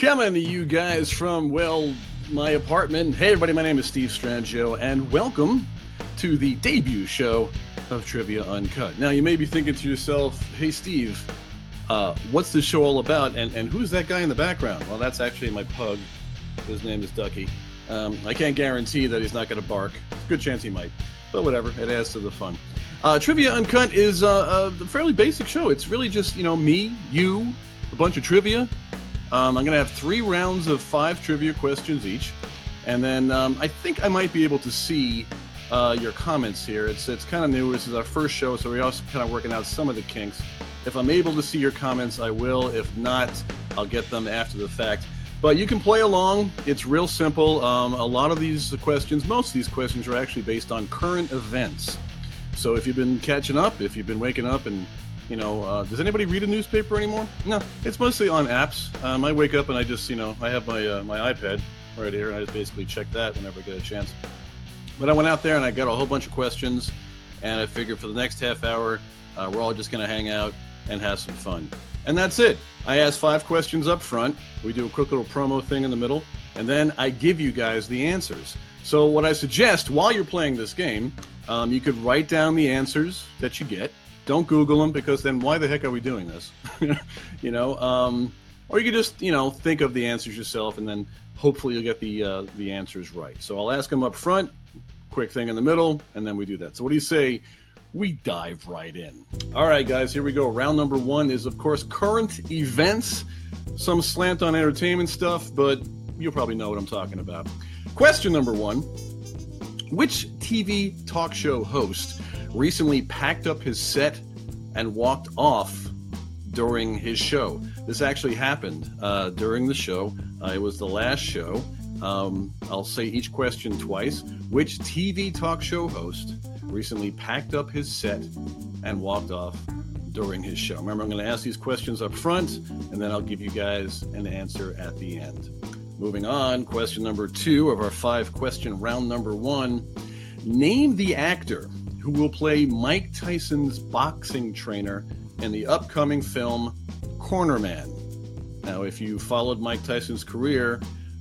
Coming to you guys from, well, my apartment. Hey, everybody, my name is Steve Strangio, and welcome to the debut show of Trivia Uncut. Now, you may be thinking to yourself, hey, Steve, uh, what's this show all about, and, and who's that guy in the background? Well, that's actually my pug. His name is Ducky. Um, I can't guarantee that he's not going to bark. Good chance he might, but whatever. It adds to the fun. Uh, Trivia Uncut is uh, a fairly basic show. It's really just you know me, you, a bunch of trivia. Um, I'm going to have three rounds of five trivia questions each, and then um, I think I might be able to see uh, your comments here. It's it's kind of new. This is our first show, so we're also kind of working out some of the kinks. If I'm able to see your comments, I will. If not, I'll get them after the fact. But you can play along. It's real simple. Um, a lot of these questions, most of these questions, are actually based on current events. So if you've been catching up, if you've been waking up and you know, uh, does anybody read a newspaper anymore? No, it's mostly on apps. Um, I wake up and I just, you know, I have my uh, my iPad right here, and I just basically check that whenever I get a chance. But I went out there and I got a whole bunch of questions, and I figured for the next half hour, uh, we're all just going to hang out and have some fun. And that's it. I ask five questions up front. We do a quick little promo thing in the middle, and then I give you guys the answers. So, what I suggest while you're playing this game, um, you could write down the answers that you get. Don't Google them because then why the heck are we doing this? you know, um, or you could just you know think of the answers yourself, and then hopefully you'll get the uh, the answers right. So I'll ask them up front, quick thing in the middle, and then we do that. So what do you say? We dive right in. All right, guys, here we go. Round number one is, of course, current events. Some slant on entertainment stuff, but you'll probably know what I'm talking about. Question number one Which TV talk show host recently packed up his set and walked off during his show? This actually happened uh, during the show. Uh, it was the last show. Um, I'll say each question twice. Which TV talk show host recently packed up his set and walked off during his show? Remember, I'm going to ask these questions up front, and then I'll give you guys an answer at the end. Moving on, question number two of our five question round number one. Name the actor who will play Mike Tyson's boxing trainer in the upcoming film Cornerman. Now, if you followed Mike Tyson's career,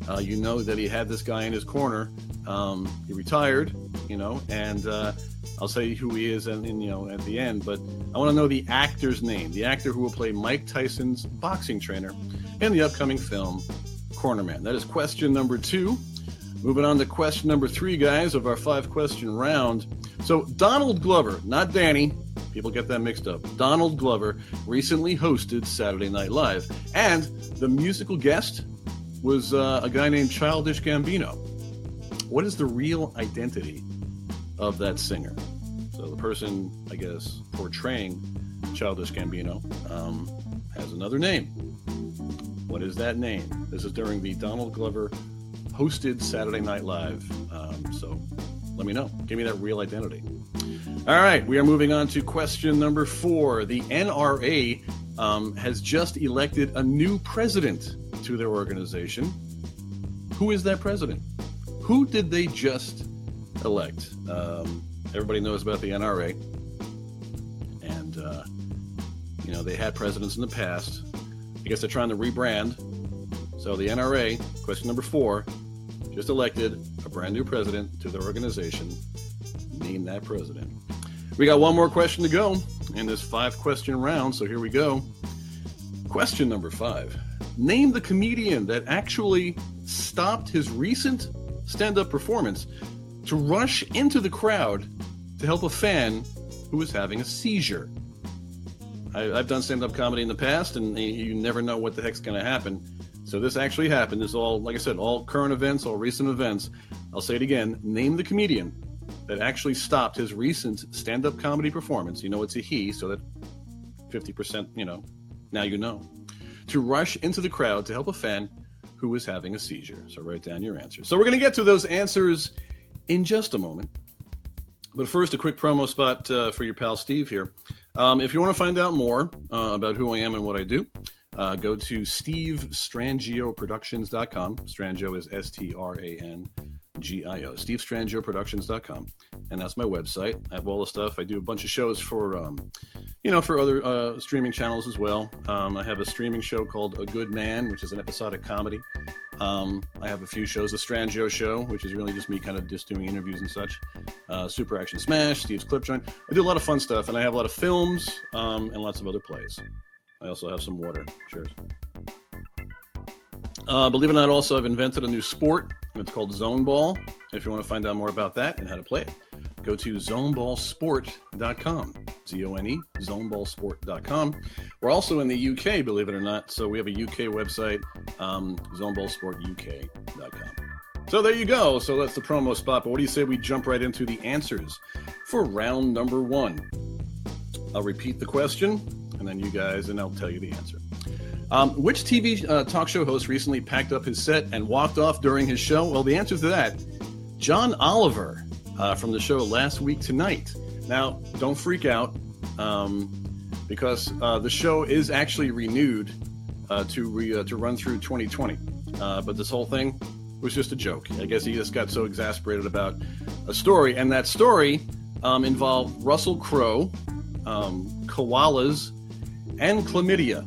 uh, you know that he had this guy in his corner. Um, he retired, you know, and uh, I'll say who he is, and, and you know, at the end. But I want to know the actor's name, the actor who will play Mike Tyson's boxing trainer in the upcoming film Cornerman. That is question number two. Moving on to question number three, guys, of our five question round. So, Donald Glover, not Danny, people get that mixed up. Donald Glover recently hosted Saturday Night Live, and the musical guest was uh, a guy named Childish Gambino. What is the real identity of that singer? So, the person, I guess, portraying Childish Gambino um, has another name. What is that name? This is during the Donald Glover hosted Saturday Night Live. Um, so let me know. Give me that real identity. All right, we are moving on to question number four. The NRA um, has just elected a new president to their organization. Who is that president? Who did they just elect? Um, everybody knows about the NRA. And, uh, you know, they had presidents in the past. I guess they're trying to rebrand. So the NRA, question number four, just elected a brand new president to the organization. Name that president. We got one more question to go in this five question round. So here we go. Question number five Name the comedian that actually stopped his recent stand up performance to rush into the crowd to help a fan who was having a seizure. I, have done stand up comedy in the past, and you never know what the heck's going to happen. So this actually happened. This is all, like I said, all current events, all recent events. I'll say it again. Name the comedian that actually stopped his recent stand up comedy performance. You know it's a he, so that 50%, you know, now you know. To rush into the crowd to help a fan who was having a seizure. So write down your answers. So we're going to get to those answers in just a moment. But first, a quick promo spot uh, for your pal Steve here. Um, if you want to find out more uh, about who I am and what I do, uh, go to stevstrangioproductions.com. Strangio is S T R A N G I O. stevstrangioproductions.com. And that's my website. I have all the stuff. I do a bunch of shows for um, you know, for other uh, streaming channels as well. Um, I have a streaming show called A Good Man, which is an episodic comedy. Um, I have a few shows, the Strangio Show, which is really just me kind of just doing interviews and such. Uh, Super Action Smash, Steve's Clip Joint. I do a lot of fun stuff, and I have a lot of films um, and lots of other plays. I also have some water. Cheers. Uh, believe it or not, also I've invented a new sport. It's called Zone Ball. If you want to find out more about that and how to play it, go to zoneballsport.com. Z O N E, zoneballsport.com. We're also in the UK, believe it or not. So we have a UK website, um, zoneballsportuk.com. So there you go. So that's the promo spot. But what do you say we jump right into the answers for round number one? I'll repeat the question, and then you guys, and I'll tell you the answer. Um, which TV uh, talk show host recently packed up his set and walked off during his show? Well, the answer to that, John Oliver uh, from the show Last Week Tonight. Now, don't freak out um, because uh, the show is actually renewed uh, to re, uh, to run through 2020. Uh, but this whole thing was just a joke. I guess he just got so exasperated about a story, and that story um, involved Russell Crowe, um, koalas, and chlamydia.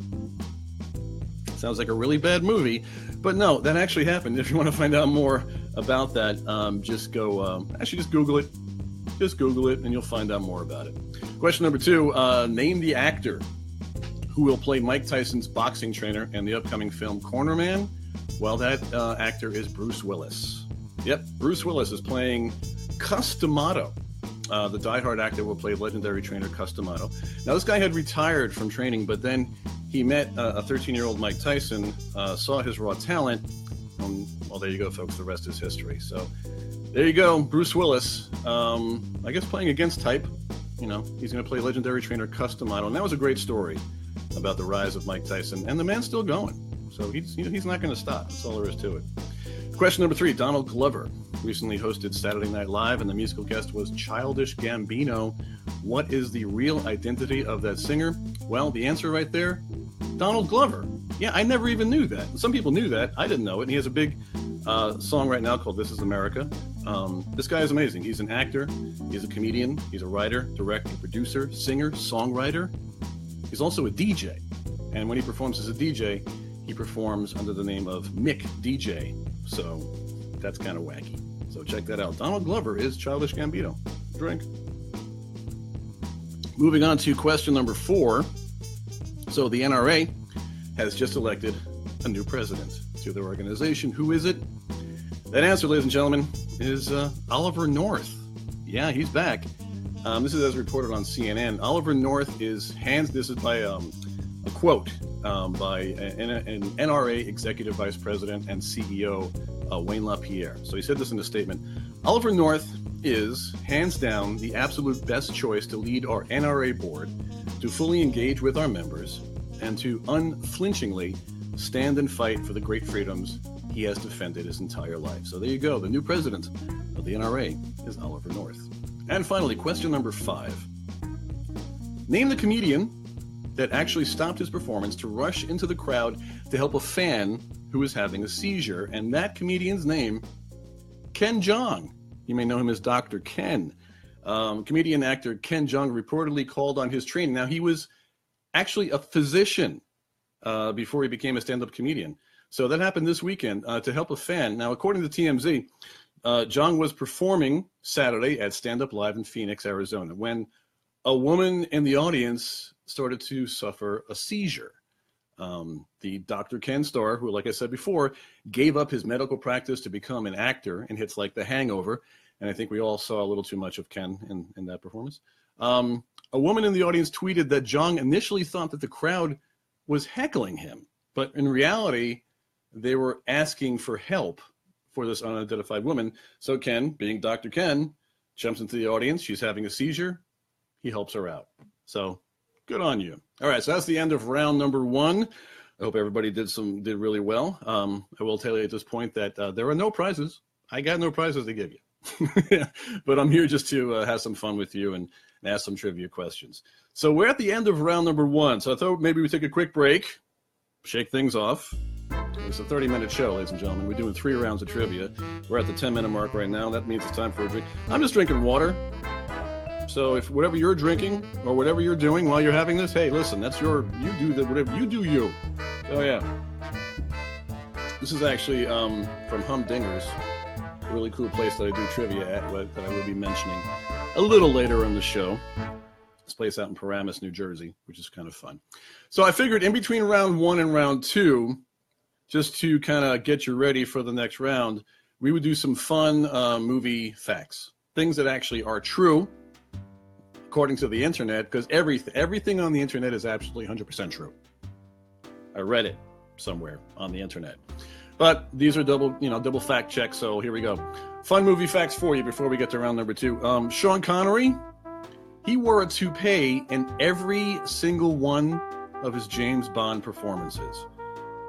Sounds like a really bad movie, but no, that actually happened. If you want to find out more about that, um, just go, um, actually, just Google it. Just Google it and you'll find out more about it. Question number two uh, Name the actor who will play Mike Tyson's boxing trainer in the upcoming film Cornerman. Well, that uh, actor is Bruce Willis. Yep, Bruce Willis is playing Cus D'Amato. Uh, the diehard actor will play legendary trainer Cus D'Amato. Now, this guy had retired from training, but then he met uh, a 13 year old Mike Tyson, uh, saw his raw talent. Um, well, there you go, folks. The rest is history. So there you go. Bruce Willis, um, I guess playing against type. You know, he's going to play legendary trainer Cus D'Amato. And that was a great story about the rise of Mike Tyson. And the man's still going. So he's, you know, he's not going to stop. That's all there is to it. Question number three Donald Glover recently hosted Saturday Night Live, and the musical guest was Childish Gambino. What is the real identity of that singer? Well, the answer right there Donald Glover. Yeah, I never even knew that. Some people knew that. I didn't know it. And he has a big uh, song right now called This Is America. Um, this guy is amazing. He's an actor, he's a comedian, he's a writer, director, producer, singer, songwriter. He's also a DJ. And when he performs as a DJ, he performs under the name of Mick DJ. So that's kind of wacky. So check that out. Donald Glover is Childish Gambino. Drink. Moving on to question number four. So the NRA has just elected a new president to their organization. Who is it? That answer, ladies and gentlemen, is uh, Oliver North. Yeah, he's back. Um, this is as reported on CNN. Oliver North is hands. This is by um, a quote um, by an, an, NRA executive vice president and CEO uh, Wayne LaPierre. So he said this in a statement. Oliver North is hands down the absolute best choice to lead our NRA board to fully engage with our members and to unflinchingly stand and fight for the great freedoms he has defended his entire life. So there you go. The new president of the NRA is Oliver North. And finally, question number five Name the comedian that actually stopped his performance to rush into the crowd to help a fan who was having a seizure. And that comedian's name, Ken Jeong. You may know him as Dr. Ken. Um, comedian actor Ken Jeong reportedly called on his training. Now, he was actually a physician uh, before he became a stand up comedian. So that happened this weekend uh, to help a fan. Now, according to TMZ, uh, Jeong was performing Saturday at Stand Up Live in Phoenix, Arizona, when a woman in the audience started to suffer a seizure. Um, the Dr. Ken star, who, like I said before, gave up his medical practice to become an actor in hits like The Hangover and I think we all saw a little too much of Ken in, in that performance. Um, a woman in the audience tweeted that Jeong initially thought that the crowd was heckling him, but in reality, they were asking for help for this unidentified woman. So Ken, being Dr. Ken, jumps into the audience. She's having a seizure. He helps her out. So good on you. All right, so that's the end of round number one. I hope everybody did some did really well. Um, I will tell you at this point that uh, there are no prizes. I got no prizes to give you. but I'm here just to uh, have some fun with you and, and ask some trivia questions. So we're at the end of round number one. So I thought maybe we take a quick break, shake things off. It's a 30 minute show, ladies and gentlemen. We're doing three rounds of trivia. We're at the 10 minute mark right now. That means it's time for a drink. I'm just drinking water. So if whatever you're drinking or whatever you're doing while you're having this, hey, listen, that's your you do the whatever you do you. Oh yeah. This is actually um, from Humdingers, a really cool place that I do trivia at that I will be mentioning a little later in the show. This place out in Paramus, New Jersey, which is kind of fun. So I figured in between round one and round two, just to kind of get you ready for the next round, we would do some fun uh, movie facts, things that actually are true according to the internet, because every, everything on the internet is absolutely 100% true. I read it somewhere on the internet. But these are double, you know, double fact checks. So here we go. Fun movie facts for you before we get to round number two. Um, Sean Connery, he wore a toupee in every single one of his James Bond performances.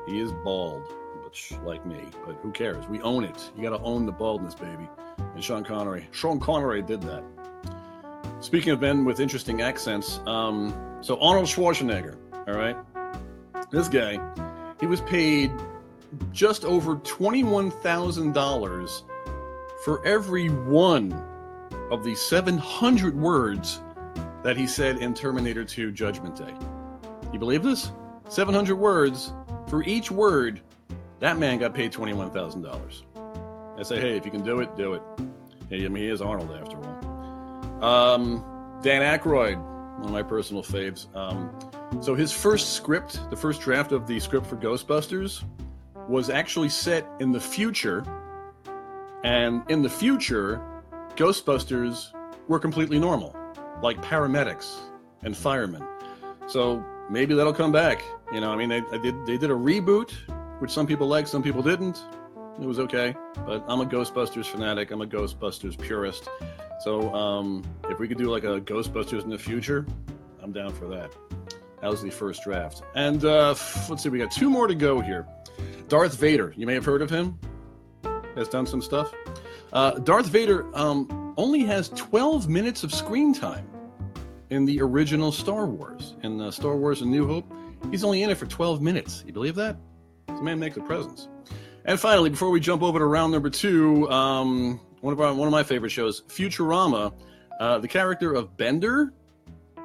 He is bald like me, but who cares? We own it. You got to own the baldness, baby. And Sean Connery, Sean Connery did that. Speaking of men with interesting accents, um, so Arnold Schwarzenegger, all right, this guy, he was paid just over twenty-one thousand dollars for every one of the seven hundred words that he said in Terminator 2 Judgment Day. You believe this? 700 words for each word that man got paid twenty-one thousand dollars. I say, hey, if you can do it, do it. Hey, I mean, he is Arnold after all. Um, Dan Aykroyd, one of my personal faves. Um, so his first script, the first draft of the script for Ghostbusters, was actually set in the future, and in the future, Ghostbusters were completely normal, like paramedics and firemen. So maybe that'll come back. You know, I mean, they, they did they did a reboot which some people liked, some people didn't. It was okay, but I'm a Ghostbusters fanatic. I'm a Ghostbusters purist. So um, if we could do like a Ghostbusters in the future, I'm down for that. That was the first draft. And uh, let's see, we got two more to go here. Darth Vader, you may have heard of him. Has done some stuff. Uh, Darth Vader um, only has 12 minutes of screen time in the original Star Wars. In uh, Star Wars: A New Hope, he's only in it for 12 minutes. You believe that? This man makes a presence. And finally, before we jump over to round number two, um, one of our, one of my favorite shows, Futurama. Uh, the character of Bender,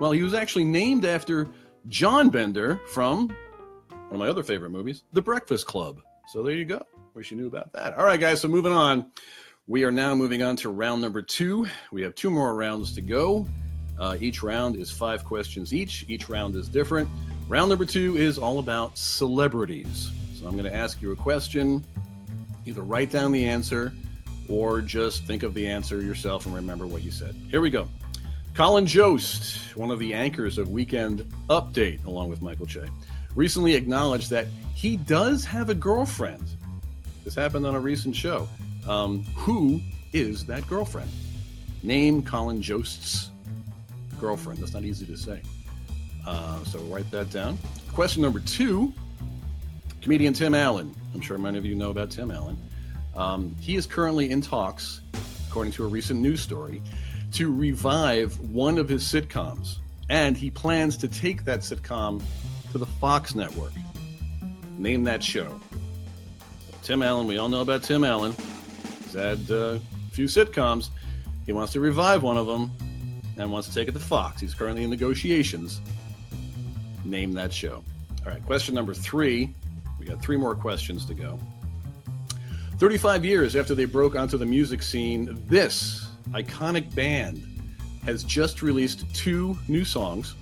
well, he was actually named after John Bender from one of my other favorite movies, The Breakfast Club. So there you go. Wish you knew about that. All right, guys. So moving on, we are now moving on to round number two. We have two more rounds to go. Uh, each round is five questions each. Each round is different. Round number two is all about celebrities. So I'm going to ask you a question. Either write down the answer or just think of the answer yourself and remember what you said. Here we go. Colin Jost, one of the anchors of Weekend Update, along with Michael Che, recently acknowledged that he does have a girlfriend. This happened on a recent show. Um, who is that girlfriend? Name Colin Jost's girlfriend. That's not easy to say. Uh, so write that down. Question number two Comedian Tim Allen. I'm sure many of you know about Tim Allen. Um, he is currently in talks, according to a recent news story, to revive one of his sitcoms. And he plans to take that sitcom to the Fox network. Name that show. Tim Allen, we all know about Tim Allen. He's had uh, a few sitcoms. He wants to revive one of them and wants to take it to Fox. He's currently in negotiations. Name that show. All right, question number three got three more questions to go. 35 years after they broke onto the music scene, this iconic band has just released two new songs,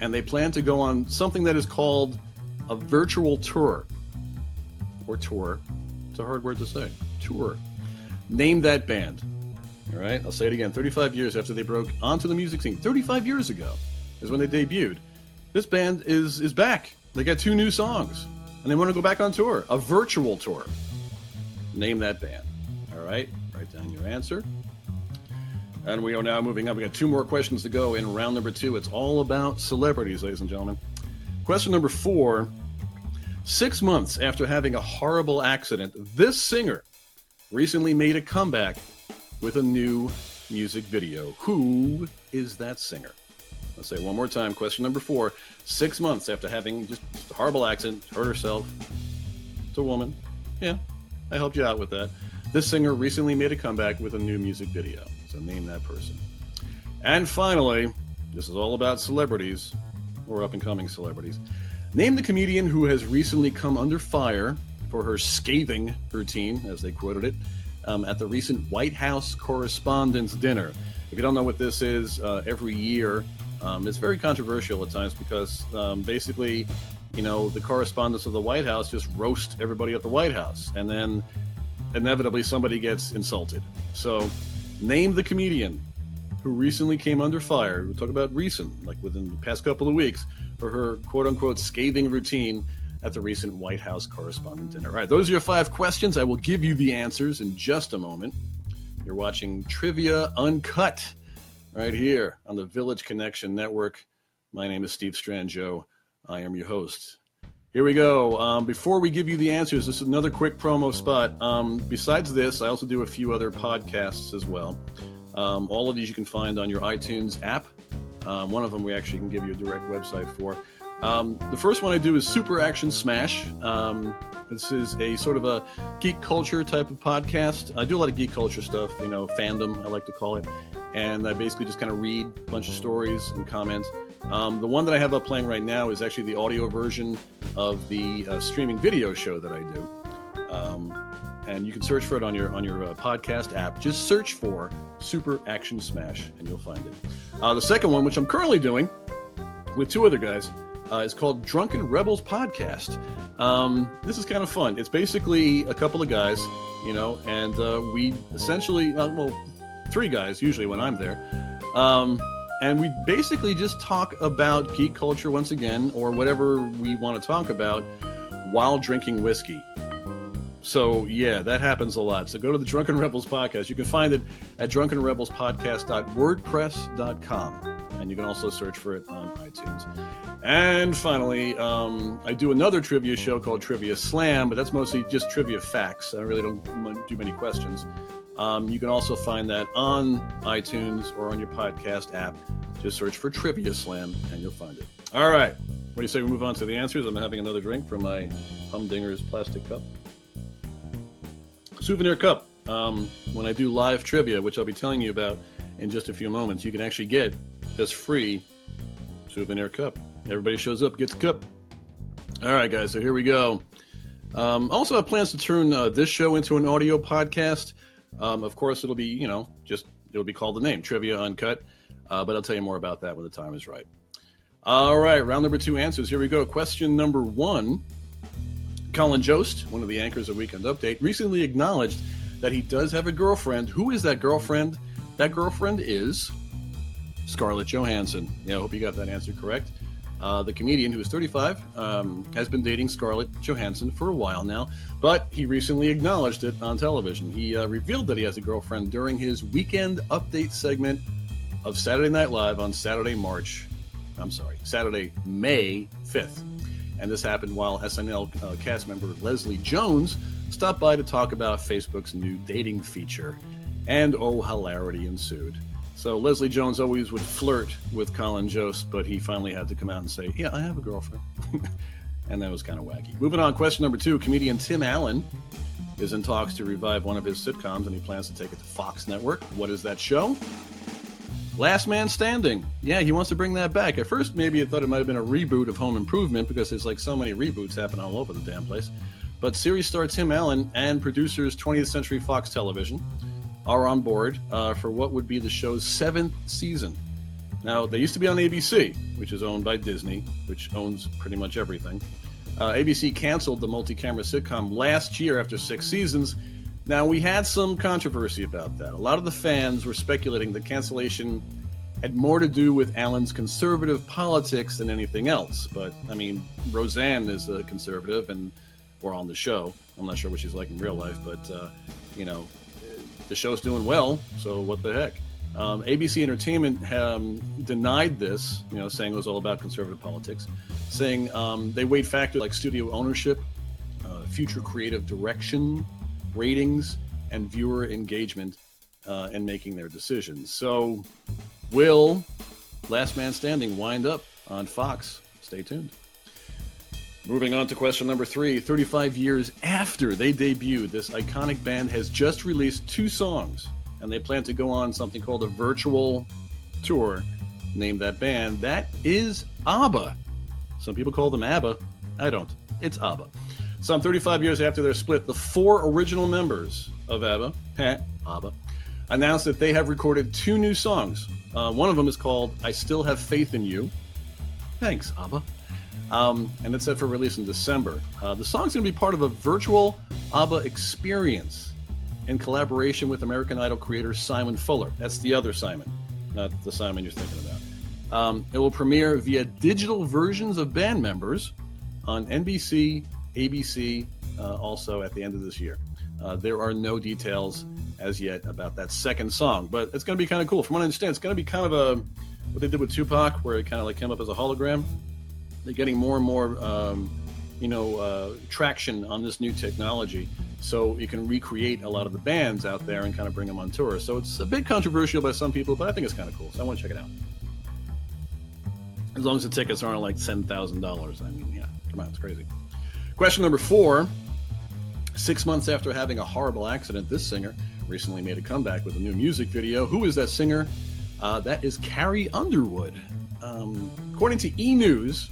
and they plan to go on something that is called a virtual tour. Or tour. It's a hard word to say. Tour. Name that band. All right, I'll say it again. 35 years after they broke onto the music scene, 35 years ago is when they debuted. This band is is back. They got two new songs and they want to go back on tour, a virtual tour. Name that band. All right, write down your answer. And we are now moving up. We got two more questions to go in round number two. It's all about celebrities, ladies and gentlemen. Question number four Six months after having a horrible accident, this singer recently made a comeback with a new music video. Who is that singer? Let's say one more time. Question number four. Six months after having just a horrible accident, hurt herself. It's a woman. Yeah, I helped you out with that. This singer recently made a comeback with a new music video. So name that person. And finally, this is all about celebrities or up and coming celebrities. Name the comedian who has recently come under fire for her scathing routine, as they quoted it, um, at the recent White House Correspondents' Dinner. If you don't know what this is, uh, every year um, it's very controversial at times because um, basically, you know, the correspondents of the White House just roast everybody at the White House, and then inevitably somebody gets insulted. So, name the comedian who recently came under fire. We'll talk about recent, like within the past couple of weeks, for her quote unquote scathing routine at the recent White House correspondent dinner. All right, those are your five questions. I will give you the answers in just a moment. You're watching Trivia Uncut right here on the Village Connection Network. My name is Steve Strangio. I am your host. Here we go. Um, before we give you the answers, this is another quick promo spot. Um, besides this, I also do a few other podcasts as well. Um, all of these you can find on your iTunes app. Um, one of them we actually can give you a direct website for. Um, the first one I do is Super Action Smash. Um, this is a sort of a geek culture type of podcast. I do a lot of geek culture stuff, you know, fandom, I like to call it. And I basically just kind of read a bunch of stories and comments. Um, the one that I have up playing right now is actually the audio version of the uh, streaming video show that I do. Um, and you can search for it on your on your uh, podcast app. Just search for Super Action Smash, and you'll find it. Uh, the second one, which I'm currently doing with two other guys, uh, is called Drunken Rebels Podcast. Um, this is kind of fun. It's basically a couple of guys, you know, and uh, we essentially, uh, well, three guys usually when I'm there. Um, and we basically just talk about geek culture once again, or whatever we want to talk about while drinking whiskey. So yeah, that happens a lot. So go to the Drunken Rebels podcast. You can find it at drunkenrebelspodcast.wordpress.com, and you can also search for it on iTunes. And finally, um, I do another trivia show called Trivia Slam, but that's mostly just trivia facts. I really don't do many questions. Um, you can also find that on iTunes or on your podcast app. Just search for Trivia Slam, and you'll find it. All right. What do you say we move on to the answers? I'm having another drink from my Humdinger's plastic cup souvenir cup. Um, when I do live trivia, which I'll be telling you about in just a few moments, you can actually get this free souvenir cup. Everybody shows up, gets a cup. All right, guys, so here we go. Um, also, have plans to turn uh, this show into an audio podcast. Um, of course, it'll be, you know, just it'll be called the name Trivia Uncut, uh, but I'll tell you more about that when the time is right. All right, round number two answers. Here we go. Question number one Colin Jost, one of the anchors of Weekend Update, recently acknowledged that he does have a girlfriend. Who is that girlfriend? That girlfriend is Scarlett Johansson. Yeah, I hope you got that answer correct. Uh, the comedian, who is 35, um, has been dating Scarlett Johansson for a while now, but he recently acknowledged it on television. He uh, revealed that he has a girlfriend during his weekend update segment of Saturday Night Live on Saturday, March. I'm sorry, Saturday, May 5th and this happened while SNL uh, cast member Leslie Jones stopped by to talk about Facebook's new dating feature. And oh, hilarity ensued. So Leslie Jones always would flirt with Colin Jost, but he finally had to come out and say, Yeah, I have a girlfriend. and that was kind of wacky. Moving on, question number two comedian Tim Allen is in talks to revive one of his sitcoms, and he plans to take it to Fox Network. What is that show? Last Man Standing. Yeah, he wants to bring that back. At first, maybe I thought it might have been a reboot of Home Improvement because there's like so many reboots happening all over the damn place. But series star Tim Allen and producers 20th Century Fox Television are on board uh, for what would be the show's seventh season. Now, they used to be on ABC, which is owned by Disney, which owns pretty much everything. Uh, ABC canceled the multi camera sitcom last year after six seasons now, we had some controversy about that. A lot of the fans were speculating the cancellation had more to do with Allen's conservative politics than anything else. But, I mean, Roseanne is a conservative and we're on the show. I'm not sure what she's like in real life, but, uh, you know, the show's doing well, so what the heck? Um, ABC Entertainment um, denied this, you know, saying it was all about conservative politics, saying um, they weighed factors like studio ownership, uh, future creative direction, ratings and viewer engagement uh, in making their decisions. So, will Last Man Standing wind up on Fox? Stay tuned. Moving on to question number three 35 years after they debuted, this iconic band has just released two songs, and they plan to go on something called a virtual tour Name that band. That is ABBA. Some people call them ABBA. I don't. It's ABBA. Some 35 years after their split, the four original members of ABBA, ABBA, announced that they have recorded two new songs. Uh, one of them is called I Still Have Faith in You. Thanks, ABBA. Um, and it's set for release in December. Uh, the song's going to be part of a virtual ABBA experience in collaboration with American Idol creator Simon Fuller. That's the other Simon, not the Simon you're thinking about. Um, it will premiere via digital versions of band members on NBC, ABC, uh, also at the end of this year. Uh, there are no details as yet about that second song, but it's going to be kind of cool. From what I understand, it's going to be kind of a what they did with Tupac, where it kind of like came up as a hologram. They're getting more and more, um, you know, uh, traction on this new technology, so you can recreate a lot of the bands out there and kind of bring them on tour. So it's a bit controversial by some people, but I think it's kind of cool. So I want to check it out. As long as the tickets aren't like ten thousand dollars. I mean, yeah, come on, it's crazy. Question number four. Six months after having a horrible accident, this singer recently made a comeback with a new music video. Who is that singer? Uh, that is Carrie Underwood. Um, according to E! News,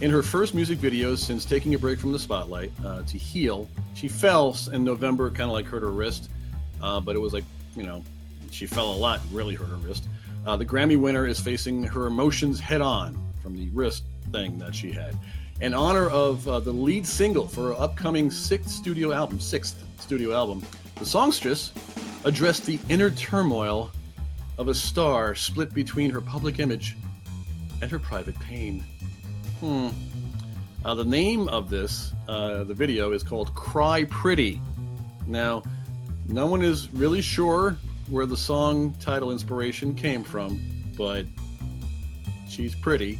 in her first music videos since taking a break from the spotlight uh, to heal, she fell in November, kind of like hurt her wrist, uh, but it was like, you know, she fell a lot, really hurt her wrist. Uh, the Grammy winner is facing her emotions head on from the wrist thing that she had. In honor of uh, the lead single for her upcoming sixth studio album, sixth studio album, the songstress addressed the inner turmoil of a star split between her public image and her private pain. Hmm. Uh, the name of this, uh, the video, is called Cry Pretty. Now, no one is really sure where the song title inspiration came from, but she's pretty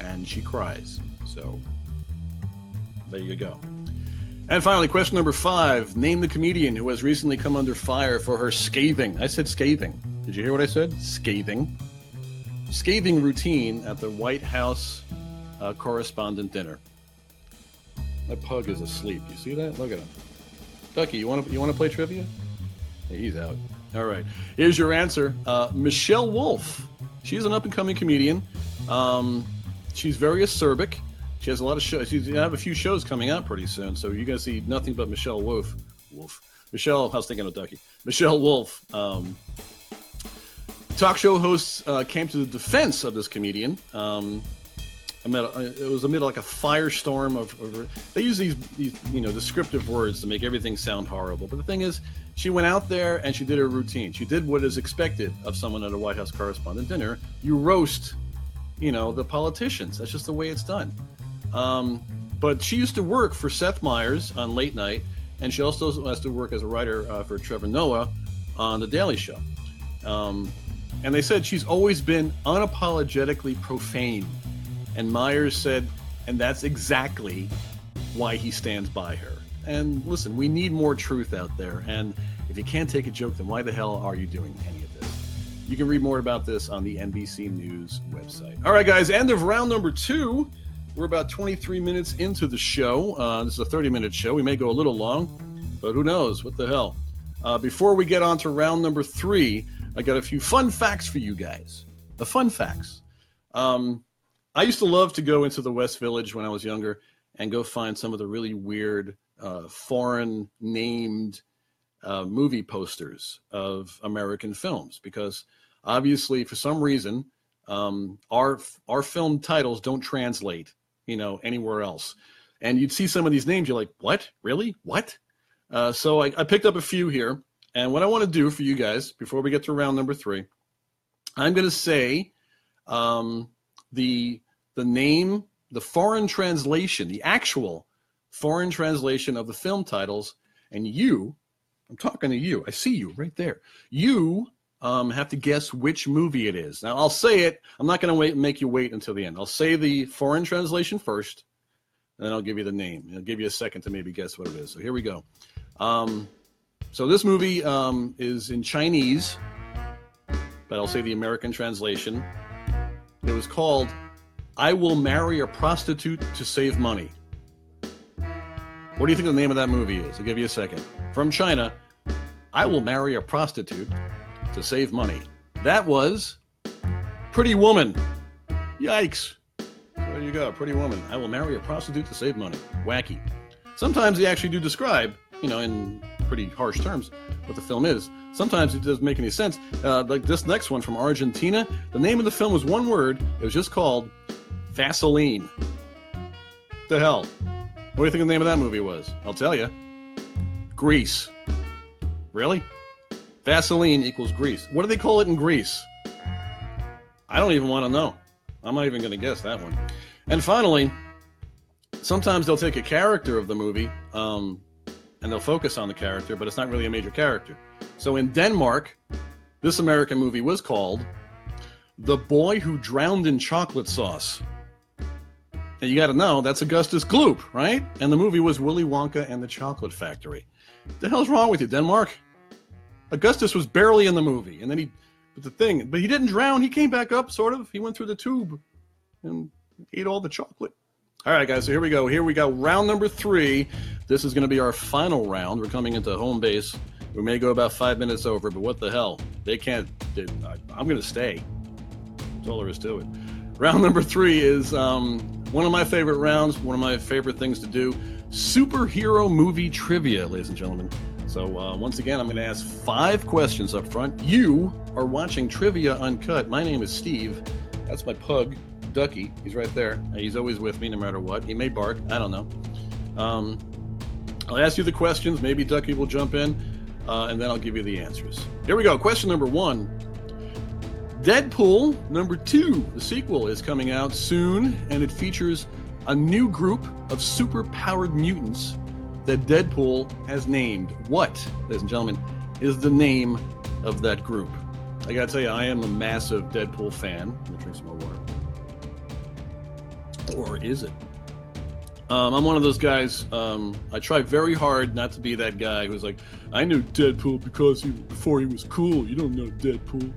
and she cries. So, there you go. And finally, question number five Name the comedian who has recently come under fire for her scathing. I said scathing. Did you hear what I said? Scathing. Scathing routine at the White House uh, correspondent dinner. My pug is asleep. You see that? Look at him. Ducky, you want to you want to play trivia? he's out. All right. Here's your answer. Uh, Michelle Wolf. She's an up and coming comedian. Um, she's very acerbic. She has a lot of shows. She's gonna have a few shows coming out pretty soon, so you're gonna see nothing but Michelle Wolf. Wolf. Michelle. I was thinking of Ducky. Michelle Wolf. Um, talk show hosts uh, came to the defense of this comedian. Um, amid a, it was amid like a firestorm of, of, they use these, these you know descriptive words to make everything sound horrible. But the thing is she went out there and she did her routine. She did what is expected of someone at a white house correspondent dinner. You roast you know the politicians. That's just the way it's done. Um, but she used to work for seth meyers on late night and she also has to work as a writer uh, for trevor noah on the daily show. Um, and they said she's always been unapologetically profane and Meyers said, and that's exactly why he stands by her. And listen, we need more truth out there. And if you can't take a joke, then why the hell are you doing any of this? You can read more about this on the NBC News website. All right, guys, end of round number two. We're about 23 minutes into the show. Uh, this is a 30 minute show. We may go a little long, but who knows? What the hell? Uh, before we get on to round number three, I got a few fun facts for you guys. The fun facts. Um, I used to love to go into the West Village when I was younger and go find some of the really weird uh, foreign named uh, movie posters of American films because obviously for some reason um, our our film titles don't translate you know anywhere else. And you'd see some of these names you're like what? Really? What? Uh, so I, I picked up a few here. And what I want to do for you guys before we get to round number three I'm going to say um, the the name, the foreign translation, the actual foreign translation of the film titles, and you, I'm talking to you, I see you right there. You um, have to guess which movie it is. Now, I'll say it. I'm not going to wait make you wait until the end. I'll say the foreign translation first, and then I'll give you the name. I'll give you a second to maybe guess what it is. So here we go. Um, so this movie um, is in Chinese, but I'll say the American translation. It was called I will marry a prostitute to save money. What do you think the name of that movie is? I'll give you a second. From China, I will marry a prostitute to save money. That was Pretty Woman. Yikes. There you go, Pretty Woman. I will marry a prostitute to save money. Wacky. Sometimes they actually do describe, you know, in pretty harsh terms, what the film is. Sometimes it doesn't make any sense. Uh, like this next one from Argentina, the name of the film was one word. It was just called Vaseline. The hell? What do you think the name of that movie was? I'll tell you. Grease. Really? Vaseline equals grease. What do they call it in Greece? I don't even want to know. I'm not even going to guess that one. And finally, sometimes they'll take a character of the movie um, and they'll focus on the character, but it's not really a major character. So in Denmark, this American movie was called The Boy Who Drowned in Chocolate Sauce. You got to know that's Augustus Gloop, right? And the movie was Willy Wonka and the Chocolate Factory. The hell's wrong with you, Denmark? Augustus was barely in the movie, and then he, but the thing, but he didn't drown. He came back up, sort of. He went through the tube and ate all the chocolate. All right, guys, so here we go. Here we go. Round number three. This is going to be our final round. We're coming into home base. We may go about five minutes over, but what the hell? They can't. They, I, am going to stay. That's all there is to it. Round number three is um, one of my favorite rounds, one of my favorite things to do superhero movie trivia, ladies and gentlemen. So, uh, once again, I'm going to ask five questions up front. You are watching Trivia Uncut. My name is Steve. That's my pug, Ducky. He's right there. He's always with me no matter what. He may bark. I don't know. Um, I'll ask you the questions. Maybe Ducky will jump in, uh, and then I'll give you the answers. Here we go. Question number one Deadpool number two, the sequel, is coming out soon, and it features a new group of super powered mutants that Deadpool has named. What, ladies and gentlemen, is the name of that group? I gotta tell you, I am a massive Deadpool fan. Let me drink some more water. Or is it? Um, I'm one of those guys. Um, I try very hard not to be that guy who's like, I knew Deadpool because he before he was cool. You don't know Deadpool.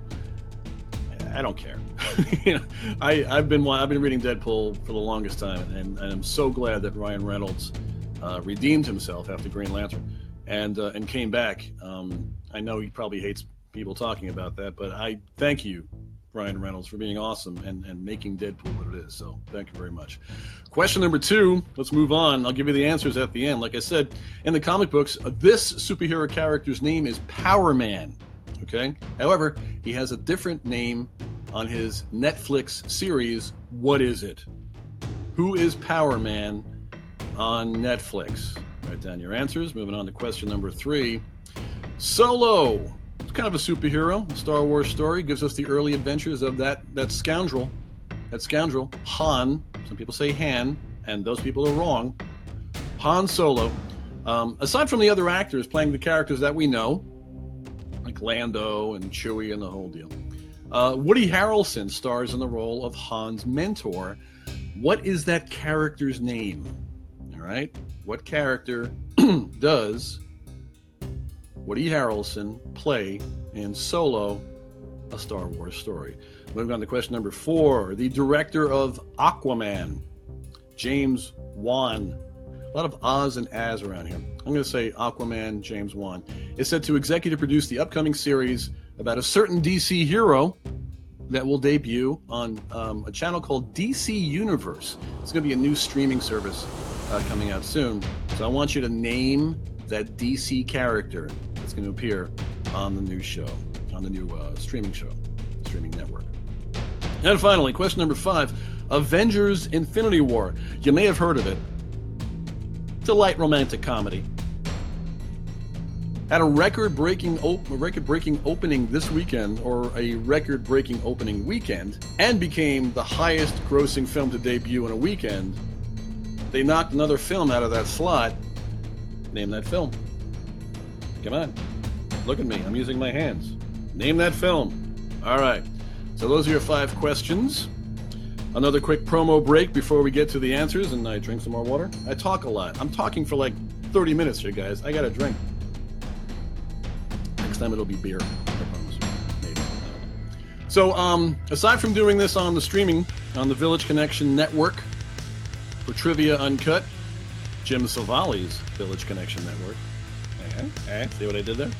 I don't care. you know, I, I've been I've been reading Deadpool for the longest time, and, and I'm so glad that Ryan Reynolds uh, redeemed himself after Green Lantern and uh, and came back. Um, I know he probably hates people talking about that, but I thank you, Ryan Reynolds, for being awesome and, and making Deadpool what it is. So thank you very much. Question number two. Let's move on. I'll give you the answers at the end. Like I said, in the comic books, this superhero character's name is Power Man. Okay. However, he has a different name on his Netflix series. What is it? Who is Power Man on Netflix? Write down your answers. Moving on to question number three. Solo. It's kind of a superhero. A Star Wars story gives us the early adventures of that that scoundrel. That scoundrel, Han. Some people say Han, and those people are wrong. Han Solo. Um, aside from the other actors playing the characters that we know, Lando and Chewie and the whole deal, uh, Woody Harrelson stars in the role of Han's mentor. What is that character's name? All right. What character does Woody Harrelson play in Solo, a Star Wars story? Moving on to question number four. The director of Aquaman, James Wan. A lot of Oz and As around here. I'm going to say Aquaman, James Wan, is set to executive produce the upcoming series about a certain DC hero that will debut on um, a channel called DC Universe. It's going to be a new streaming service uh, coming out soon. So I want you to name that DC character that's going to appear on the new show, on the new uh, streaming show, streaming network. And finally, question number five Avengers Infinity War. You may have heard of it. Light romantic comedy had a record-breaking op- record-breaking opening this weekend, or a record-breaking opening weekend, and became the highest-grossing film to debut in a weekend. They knocked another film out of that slot. Name that film. Come on, look at me. I'm using my hands. Name that film. All right. So those are your five questions. Another quick promo break before we get to the answers, and I drink some more water. I talk a lot. I'm talking for like 30 minutes here, guys. I got to drink Next time it'll be beer. I promise. Maybe. So, um, aside from doing this on the streaming on the Village Connection Network for Trivia Uncut, Jim Savali's Village Connection Network. Okay, see what I did there?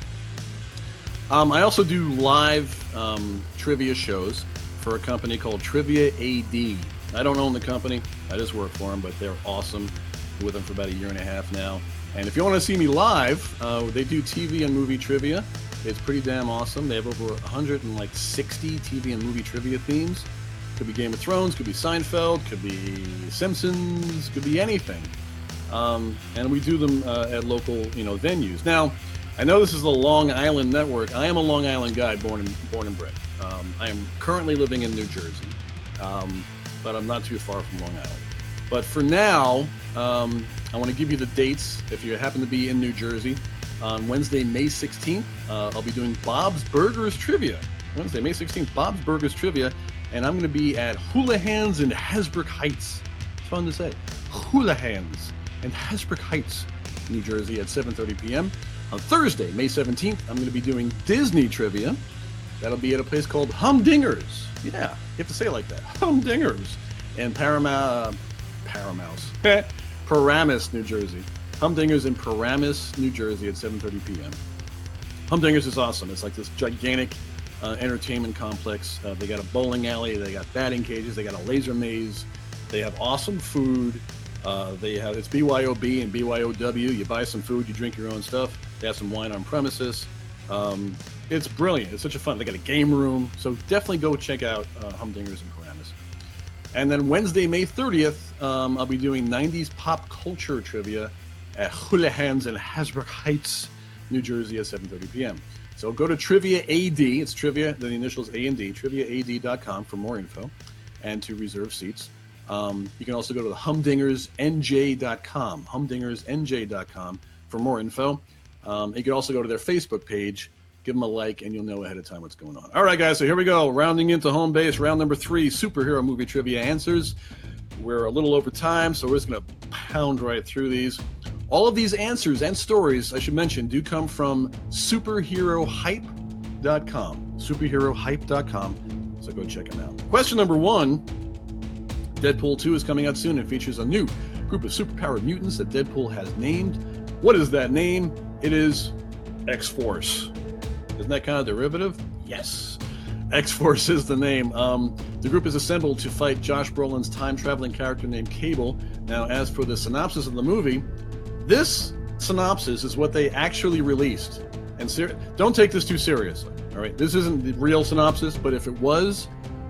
Um, I also do live um, trivia shows for a company called Trivia AD. I don't own the company, I just work for them, but they're awesome. Been with them for about a year and a half now. And if you want to see me live, uh, they do TV and movie trivia. It's pretty damn awesome. They have over 160 TV and movie trivia themes. Could be Game of Thrones, could be Seinfeld, could be Simpsons, could be anything. Um, and we do them uh, at local, you know, venues. Now, I know this is the Long Island Network. I am a Long Island guy, born and born and bred. Um, I am currently living in New Jersey, um, but I'm not too far from Long Island. But for now, um, I want to give you the dates. If you happen to be in New Jersey, on Wednesday, May 16th, uh, I'll be doing Bob's Burgers Trivia. Wednesday, May 16th, Bob's Burgers Trivia, and I'm going to be at Houlihan's in Hasbrouck Heights. It's fun to say. Houlihan's in Hasbrouck Heights, New Jersey at 7:30 p.m. On Thursday, May 17th, I'm going to be doing Disney trivia. That'll be at a place called Humdingers. Yeah, you have to say it like that. Humdingers. In Paramount, Paramouse, Paramus, New Jersey. Humdingers in Paramus, New Jersey at 7:30 p.m. Humdingers is awesome. It's like this gigantic uh, entertainment complex. Uh, they got a bowling alley. They got batting cages. They got a laser maze. They have awesome food. Uh, they have it's BYOB and BYOW. You buy some food, you drink your own stuff. They have some wine on premises. Um, it's brilliant. It's such a fun. They got a game room, so definitely go check out uh, Humdingers and Paramus. And then Wednesday, May 30th, um, I'll be doing 90s pop culture trivia at Houlihan's in Hasbrouck Heights, New Jersey at 7:30 p.m. So go to Trivia AD. It's trivia, the initials A and D, triviaad.com for more info and to reserve seats. Um, you can also go to the humdingersnj.com, humdingersnj.com for more info. Um, you can also go to their Facebook page, give them a like, and you'll know ahead of time what's going on. All right, guys, so here we go. Rounding into home base, round number three superhero movie trivia answers. We're a little over time, so we're just going to pound right through these. All of these answers and stories, I should mention, do come from superherohype.com. Superherohype.com. So go check them out. Question number one Deadpool 2 is coming out soon and features a new group of superpowered mutants that Deadpool has named. What is that name? It is X Force. Isn't that kind of derivative? Yes. X Force is the name. Um, the group is assembled to fight Josh Brolin's time traveling character named Cable. Now, as for the synopsis of the movie, this synopsis is what they actually released. And ser- don't take this too seriously. All right, this isn't the real synopsis, but if it was,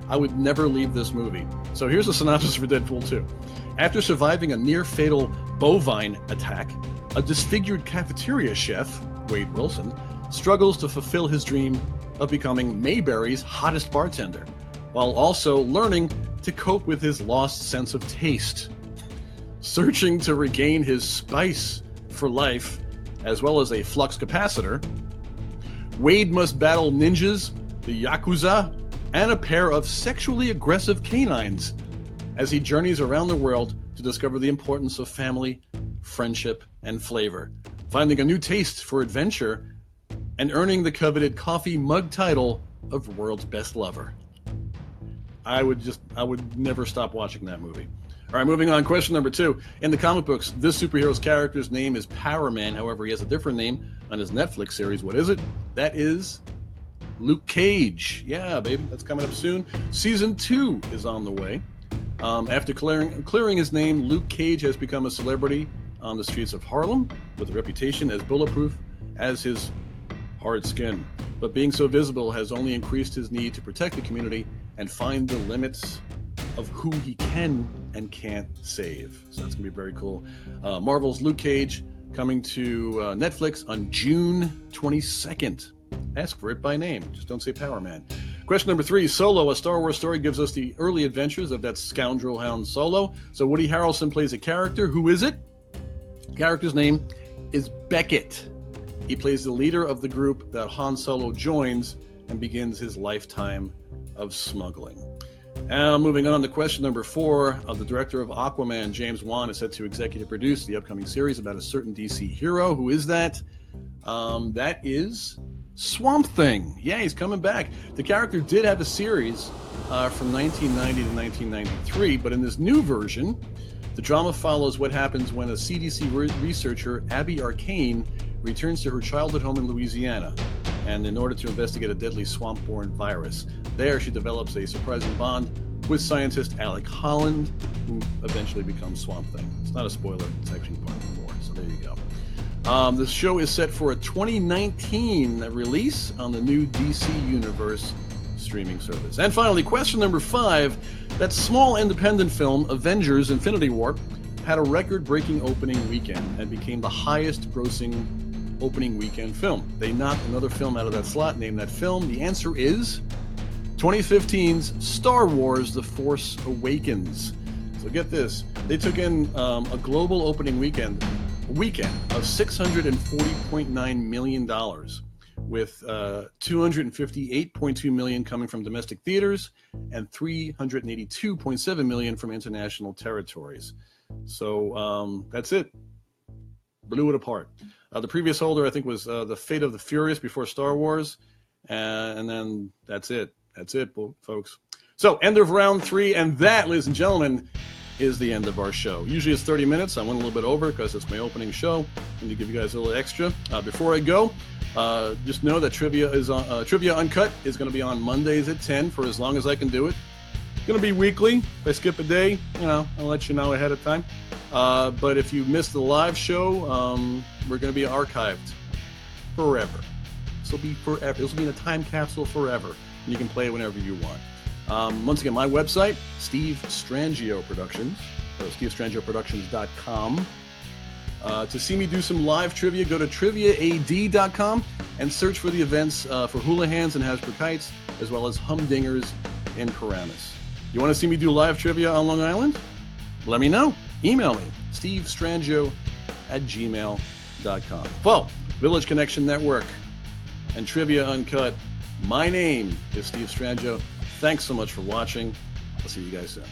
I would never leave this movie. So here's a synopsis for Deadpool 2. After surviving a near fatal bovine attack, a disfigured cafeteria chef, Wade Wilson, struggles to fulfill his dream of becoming Mayberry's hottest bartender, while also learning to cope with his lost sense of taste. Searching to regain his spice for life, as well as a flux capacitor, Wade must battle ninjas, the Yakuza, and a pair of sexually aggressive canines as he journeys around the world to discover the importance of family, friendship, and flavor, finding a new taste for adventure, and earning the coveted coffee mug title of World's Best Lover. I would just, I would never stop watching that movie. All right, moving on. Question number two. In the comic books, this superhero's character's name is Power Man. However, he has a different name on his Netflix series. What is it? That is Luke Cage. Yeah, baby, that's coming up soon. Season two is on the way. Um, after clearing, clearing his name, Luke Cage has become a celebrity on the streets of Harlem with a reputation as bulletproof as his hard skin. But being so visible has only increased his need to protect the community and find the limits of who he can and can't save. So that's going to be very cool. Uh, Marvel's Luke Cage coming to uh, Netflix on June 22nd. Ask for it by name. Just don't say Power Man. Question number three Solo, a Star Wars story, gives us the early adventures of that scoundrel Han Solo. So Woody Harrelson plays a character. Who is it? Character's name is Beckett. He plays the leader of the group that Han Solo joins and begins his lifetime of smuggling. Now, moving on to question number four, uh, the director of Aquaman, James Wan, is set to executive produce the upcoming series about a certain DC hero. Who is that? Um, that is Swamp Thing. Yeah, he's coming back. The character did have a series uh, from 1990 to 1993, but in this new version, the drama follows what happens when a CDC re- researcher, Abby Arcane, returns to her childhood home in Louisiana. and in order to investigate a deadly swamp-borne virus. There, she develops a surprising bond with scientist Alec Holland, who eventually becomes Swamp Thing. It's not a spoiler; it's actually part of the lore. So there you go. Um, the show is set for a 2019 release on the new DC Universe streaming service. And finally, question number five: That small independent film, Avengers: Infinity War, had a record-breaking opening weekend and became the highest-grossing opening weekend film. They knocked another film out of that slot. Name that film. The answer is 2015's Star Wars The Force Awakens. So get this they took in um, a global opening weekend weekend of $640.9 million with uh, 258.2 million coming from domestic theaters and 382.7 million from international territories. So um, that's it. Blew it apart. Uh, the previous holder, I think, was uh, the Fate of the Furious before Star Wars, and then that's it. That's it, folks. So, end of round three, and that, ladies and gentlemen, is the end of our show. Usually it's 30 minutes. I went a little bit over because it's my opening show. and to give you guys a little extra. Uh, before I go, uh, just know that trivia is on, uh, trivia uncut is going to be on Mondays at 10 for as long as I can do it. It's going to be weekly. If I skip a day, you know, I'll let you know ahead of time. Uh, but if you miss the live show, um, we're going to be archived forever. This will be forever. This will be in a time capsule forever. And you can play it whenever you want. Um, once again, my website, Steve Strangio Productions, or. Uh, to see me do some live trivia, go to triviaad.com and search for the events uh, for Houlihan's and Hasbrouck Heights, as well as Humdingers and Paramus. You want to see me do live trivia on Long Island? Let me know. Email me, stevestrangio at gmail.com. Well, Village Connection Network and Trivia Uncut. My name is Steve Strangio. Thanks so much for watching. I'll see you guys soon.